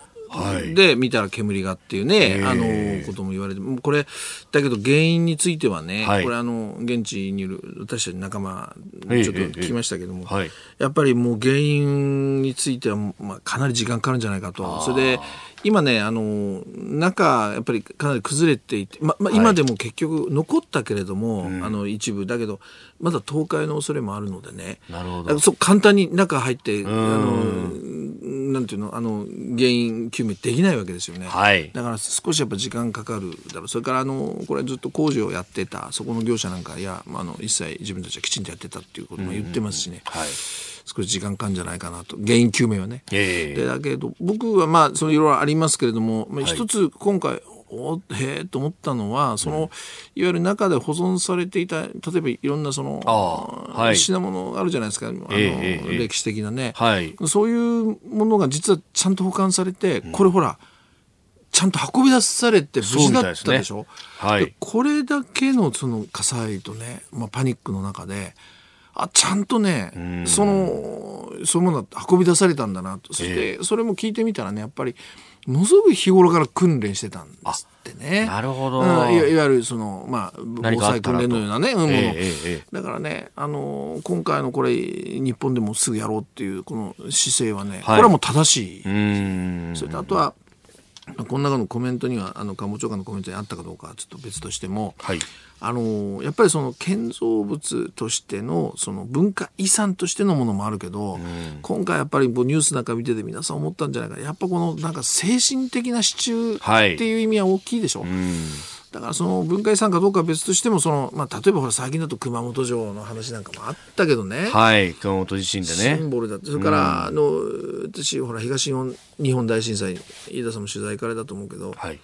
で見たら煙がっていうね、あのことも言われてこれだけど原因についてはね、はい、これあの現地にいる私たち仲間ちょっと聞きましたけども、はい、やっぱりもう原因については、まあ、かなり時間かかるんじゃないかと。それで今ねあの中やっぱりかなり崩れていて、ままあ、今でも結局残ったけれども、はい、あの一部。だけどまだ倒壊の恐れもあるのでね。なるほど。そ簡単に中入ってあのなんていうのあの原因究明できないわけですよね、はい、だから少しやっぱ時間かかるだろう。それからあのこれずっと工事をやってたそこの業者なんかいや、まあ、あの一切自分たちはきちんとやってたっていうことも言ってますしね、うんうん、はい少し時間かかるんじゃないかなと。原因究明はね。えー、でだけど僕はまあそのいろいろありますけれども、まあ、一つ今回おへえと思ったのはその、うん、いわゆる中で保存されていた例えばいろんなその、はい、品物があるじゃないですか。あの、えー、歴史的なね、はい、そういうものが実はちゃんと保管されて、うん、これほらちゃんと運び出されて無事だったでしょ、ね、はい、これだけのその火災とね、まあ、パニックの中であちゃんとねそのそういうものが運び出されたんだなと。そしてそれも聞いてみたらねやっぱりものすごく日頃から訓練してたんですってね。なるほど、うん、いわいわゆるその、まあ、防災訓練のようなね、もの、えー、だからね、あの、今回のこれ、日本でもすぐやろうっていう、この姿勢はね、はい、これはもう正しい。それとあとは、この中のコメントにはあの官房長官のコメントにあったかどうかはちょっと別としても、はい、あのやっぱりその建造物としてのその文化遺産としてのものもあるけど、うん、今回やっぱりニュースなんか見てて皆さん思ったんじゃないかやっぱこのなんか精神的な支柱っていう意味は大きいでしょ。はいうんだからその文化遺産かどうかは別としてもその、まあ、例えばほら最近だと熊本城の話なんかもあったけどね。はい熊本地震でね。シンボルだって。それから、あの私ほら東日本日本大震災飯田さんも取材行かれたと思うけど、はい、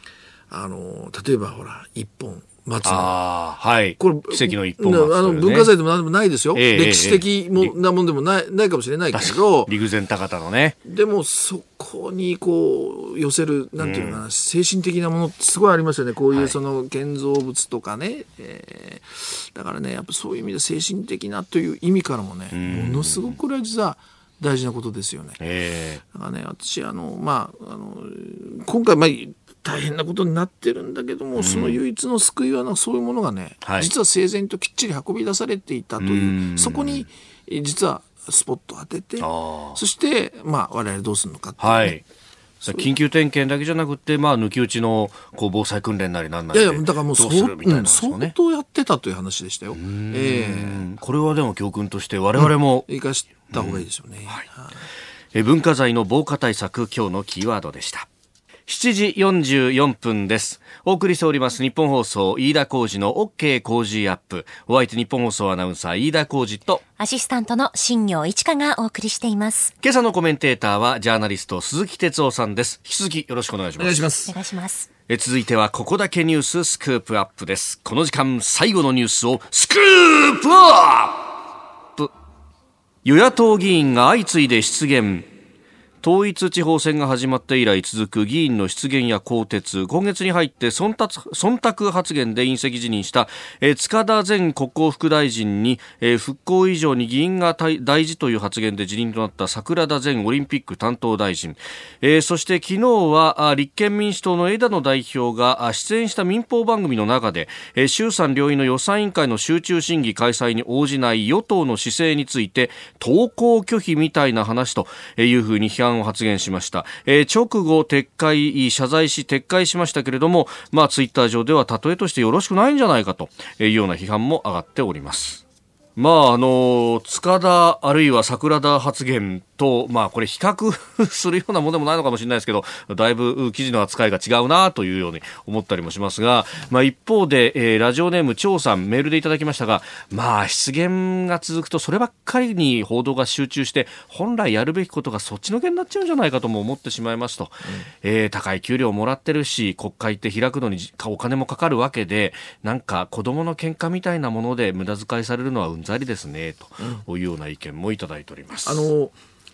あの例えばほら一本松野。はい。これ、奇跡の一本松、ね、あの、文化財でも何でもないですよ。えー、歴史的も、なもんでもない、ないかもしれないけど。陸前高田のね。でも、そこにこう、寄せる、なんていうのかな、うん、精神的なものってすごいありますよね。こういうその建造物とかね。はい、えー、だからね、やっぱそういう意味で精神的なという意味からもね、ものすごくこれは実は、大事なことですよね。えー、だからね、私、あの、まあ、あの、今回、まあ、大変なことになってるんだけども、うん、その唯一の救いはそういうものがね、はい、実は整然ときっちり運び出されていたという、そこに実はスポットを当ててそして、まあ、我々どうするのかっていう、ね、はい。緊急点検だけじゃなくて、まあ、抜き打ちのこう防災訓練なりなんなりいやいやだからもう相,、うん、相当やってたという話でしたよ。えー、これはでも教訓として我々も、生かした方がいいですよね。はい、え文化財の防火対策今日のキーワードでした。7時44分です。お送りしております日本放送飯田浩二の OK 工事アップ。お相手日本放送アナウンサー飯田浩二とアシスタントの新業一華がお送りしています。今朝のコメンテーターはジャーナリスト鈴木哲夫さんです。引き続きよろしくお願いします。お願いします。お願いします。え続いてはここだけニューススクープアップです。この時間最後のニュースをスクープアップ与野党議員が相次いで出現。統一地方選が始まって以来続く議員の失言や更迭。今月に入って忖度発言で引責辞任した、え塚田前国交副大臣に、え復興以上に議員が大事という発言で辞任となった桜田前オリンピック担当大臣、えそして昨日は立憲民主党の枝野代表が出演した民放番組の中で、え衆参両院の予算委員会の集中審議開催に応じない与党の姿勢について投稿拒否みたいな話というふうに批判を発言しました、えー、直後撤回謝罪し撤回しましたけれどもまあツイッター上では例えとしてよろしくないんじゃないかというような批判も上がっております。まああの塚田あるいは桜田発言と、まあこれ比較するようなものでもないのかもしれないですけど、だいぶ記事の扱いが違うなというように思ったりもしますが、まあ一方で、えー、ラジオネーム張さんメールでいただきましたが、まあ失言が続くとそればっかりに報道が集中して、本来やるべきことがそっちのけになっちゃうんじゃないかとも思ってしまいますと、うん、えー、高い給料をもらってるし、国会って開くのにお金もかかるわけで、なんか子供の喧嘩みたいなもので無駄遣いされるのはうんざりですね、というような意見もいただいております。あの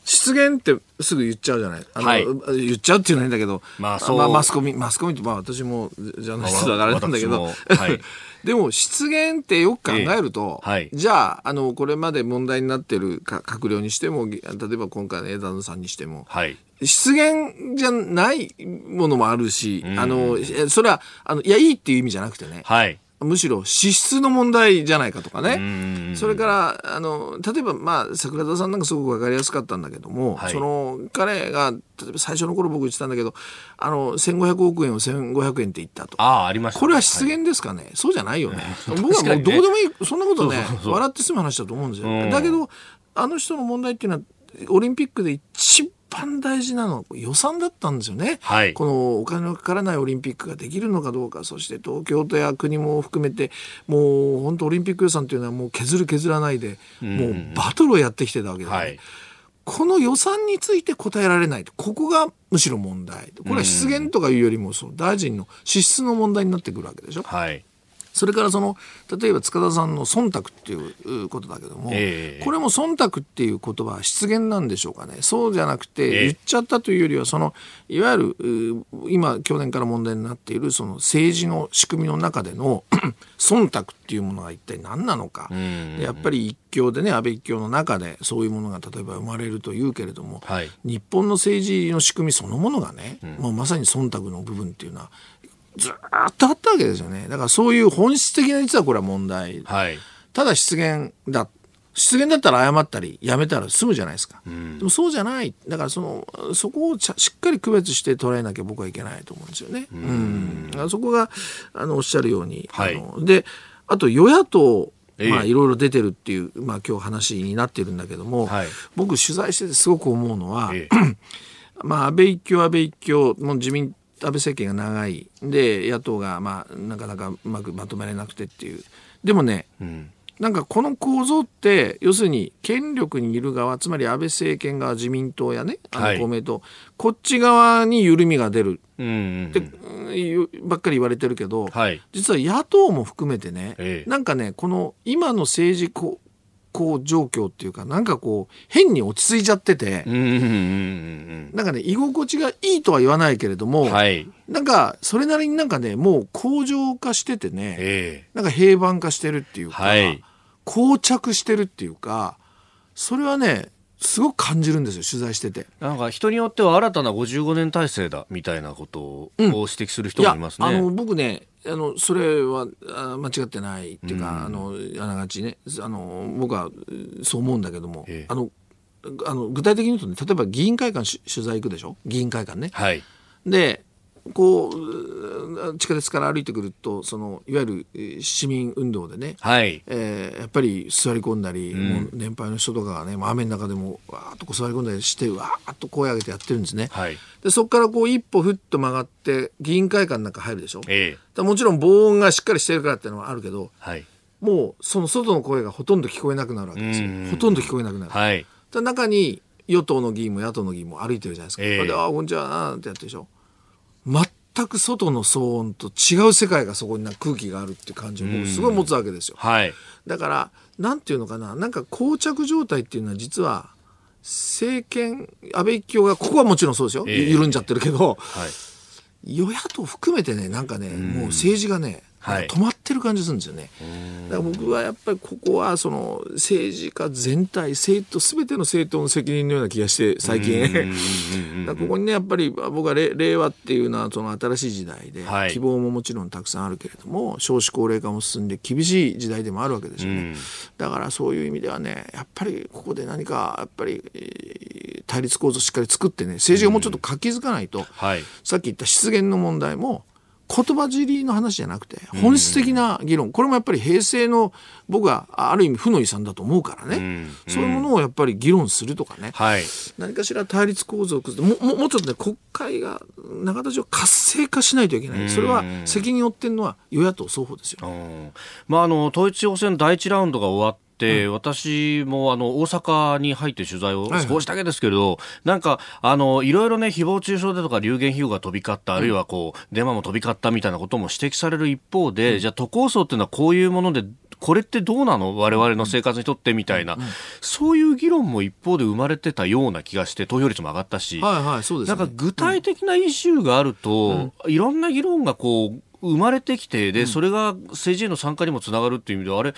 失言ってすぐ言っちゃうじゃない？あの、はい、言っちゃうっていうのはいいんだけど、まあ、そう。まあ、マスコミ、マスコミって、まあ、私もジャーナリストだからあれなんだけど、はい、でも、失言ってよく考えると、えーはい、じゃあ、あの、これまで問題になってる閣僚にしても、例えば今回の枝野さんにしても、はい、失言じゃないものもあるし、あの、それは、あの、いや、いいっていう意味じゃなくてね、はい、むしろ資質の問題じゃないかとかね。それから、あの、例えば、まあ、桜田さんなんかすごくわかりやすかったんだけども、はい、その、彼が、例えば最初の頃僕言ってたんだけど、あの、1500億円を1500円って言ったと。ああ、ありました、ね、これは失言ですかね、はい、そうじゃないよね。僕はもうどうでもいい、そんなことね笑って済む話だと思うんですよ。だけど、あの人の問題っていうのは、オリンピックで一番大事なのは予算だったんですよね、はい、このお金のかからないオリンピックができるのかどうかそして東京都や国も含めてもう本当オリンピック予算というのはもう削る削らないで、もうバトルをやってきてたわけで、ね、はい、この予算について答えられないここがむしろ問題。これは失言とかいうよりもその大臣の資質の問題になってくるわけでしょ。はいそれからその例えば塚田さんの忖度っていうことだけども、えー、これも忖度っていう言葉は失言なんでしょうかね。そうじゃなくて言っちゃったというよりはそのいわゆる今去年から問題になっているその政治の仕組みの中での 忖度っていうものが一体何なのか、やっぱり一強でね安倍一強の中でそういうものが例えば生まれるというけれども、はい、日本の政治の仕組みそのものがね、うん、もうまさに忖度の部分っていうのはずっとあったわけですよね。だからそういう本質的な実はこれは問題。はい、ただ失言だ。失言だったら謝ったりやめたら済むじゃないですか。うん、でもそうじゃない。だからその、そこをしっかり区別して捉えなきゃ僕はいけないと思うんですよね。うん。うん、そこが、あの、おっしゃるように。はい、あので、あと与野党、まあいろいろ出てるっていう、まあ今日話になってるんだけども、はい、僕取材しててすごく思うのは、ええ、まあ安倍一強安倍一強、もう自民安倍政権が長い。で野党がまあなかなかうまくまとめられなくてっていう。でもね、うん、なんかこの構造って要するに権力にいる側つまり安倍政権側自民党やねあの公明党、はい、こっち側に緩みが出る。ってばっかり言われてるけど、はい、実は野党も含めてね、ええ、なんかねこの今の政治こう状況っていうかなんかこう変に落ち着いちゃってて、なんかね居心地がいいとは言わないけれども、はい、なんかそれなりになんかねもう向上化しててね、えー、なんか平板化してるっていうか、はい、膠着してるっていうかそれはねすごく感じるんですよ取材してて。なんか人によっては新たな55年体制だみたいなことを指摘する人もいますね、うん、あの僕ねあのそれは間違ってないっていうか、うん、あのあながちねあの僕はそう思うんだけども、ええ、あのあの具体的に言うとね例えば議員会館取材行くでしょ？議員会館ね。はい、でこう地下鉄から歩いてくるとそのいわゆる市民運動でね、はいえー、やっぱり座り込んだり、うん、もう年配の人とかがね雨の中でもわーっとこう座り込んだりしてわーっと声上げてやってるんですね。はい、でそこからこう一歩ふっと曲がって議員会館の中入るでしょ？ええ、もちろん防音がしっかりしてるからっていうのはあるけど、はい、もうその外の声がほとんど聞こえなくなるわけですよ。ほとんど聞こえなくなる。はい、中に与党の議員も野党の議員も歩いてるじゃないですか。えー、ああこんにちはなんてやってるでしょ？全く外の騒音と違う世界がそこにな空気があるっていう感じを僕すごい持つわけですよ。はい、だからなんていうのかな。なんか膠着状態っていうのは実は政権安倍一強がここはもちろんそうですよ、えー、緩んじゃってるけど、はい、与野党含めてねなんかねもう政治がねはい、止まってる感じするんですよね。だから僕はやっぱりここはその政治家全体政党全ての政党の責任のような気がして最近。ここにねやっぱり僕は令和っていうのはその新しい時代で、はい、希望ももちろんたくさんあるけれども少子高齢化も進んで厳しい時代でもあるわけですよね。だからそういう意味ではねやっぱりここで何かやっぱり、対立構造をしっかり作ってね政治がもうちょっと活気づかないと、はい、さっき言った失言の問題も言葉尻の話じゃなくて本質的な議論。これもやっぱり平成の僕はある意味負の遺産だと思うからね。そういうものをやっぱり議論するとかね、はい、何かしら対立構造を崩もももうちょっとね国会が永田町活性化しないといけない。それは責任を負ってるのは与野党双方ですよ。まあ、あの統一地方選第一ラウンドが終わっ、うん、私もあの大阪に入って取材を少しだけですけれど、はいはい、なんかあのいろいろね誹謗中傷でとか流言飛語が飛び交った、あるいはこう電話も飛び交ったみたいなことも指摘される一方で、うん、じゃあ都構想っていうのはこういうものでこれってどうなの？我々の生活にとってみたいな、うん、そういう議論も一方で生まれてたような気がして投票率も上がったし、はいはいそうです、ね、なんか具体的なイシューがあると、うん、いろんな議論がこう生まれてきてで、それが政治への参加にもつながるっていう意味ではあれ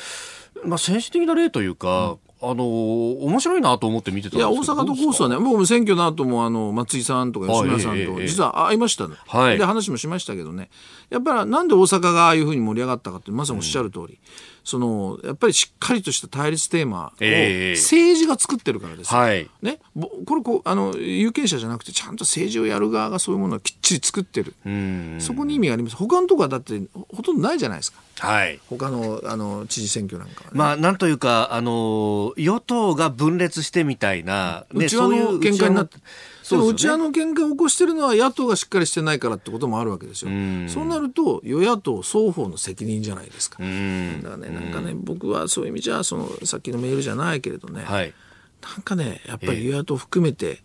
まあ、先進的な例というか、あのー、面白いなと思って見てたんですいや、大阪都構想はね、僕も選挙の後も、あの、松井さんとか吉村さんと、実は会いましたね、はい。で、話もしましたけどね。やっぱり、なんで大阪がああいうふうに盛り上がったかって、まさにおっしゃる通り。うんそのやっぱりしっかりとした対立テーマを政治が作ってるからですよ、はい、ね、これこうあの有権者じゃなくてちゃんと政治をやる側がそういうものをきっちり作ってる。そこに意味があります。他のとこはだってほとんどないじゃないですか。はい、他のあの知事選挙なんか、ね、まあ、なんというかあの与党が分裂してみたいな、ね、内輪の喧嘩になってその内輪の喧嘩を起こしてるのは野党がしっかりしてないからってこともあるわけですよ。そうなると与野党双方の責任じゃないですか。だからねなんかね僕はそういう意味じゃそのさっきのメールじゃないけれどね、はい、なんかねやっぱり与野党含めて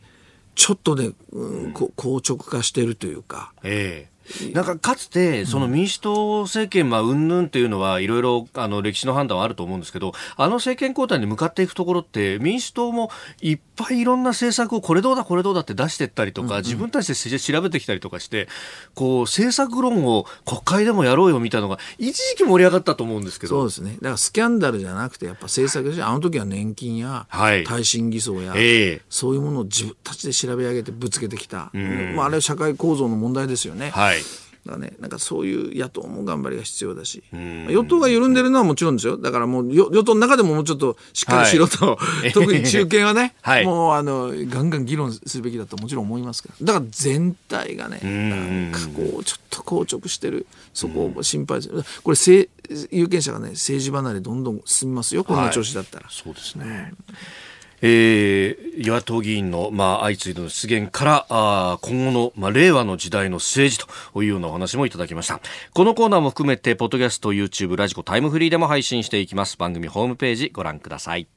ちょっとね、うん、硬直化してるというか。ええなんかかつて、その民主党政権、まあ、うんぬんっていうのは、いろいろ、あの、歴史の判断はあると思うんですけど、あの政権交代に向かっていくところって、民主党もいっぱいいろんな政策をこれどうだ、これどうだって出していったりとか、自分たちで調べてきたりとかして、こう、政策論を国会でもやろうよみたいなのが、一時期盛り上がったと思うんですけど。そうですね。だからスキャンダルじゃなくて、やっぱ政策であの時は年金や、耐震偽装や、えー、そういうものを自分たちで調べ上げてぶつけてきた。まあ、あれは社会構造の問題ですよね。はい。だね、なんかそういう野党も頑張りが必要だし、与党が緩んでるのはもちろんですよ。だからもう与党の中でももうちょっとしっかりしろと、はい、特に中堅はね、はい、もうあの、ガンガン議論するべきだともちろん思いますけど、だから全体がね、なんかこう、ちょっと硬直してる、そこを心配する。これ、有権者がね、政治離れどんどん進みますよ、こんな調子だったら。はい、そうですね。えー、与野党議員の、まあ、相次いでの出現からあ今後の、まあ、令和の時代の政治というようなお話もいただきました。このコーナーも含めてポッドキャスト YouTube ラジコタイムフリーでも配信していきます。番組ホームページご覧ください。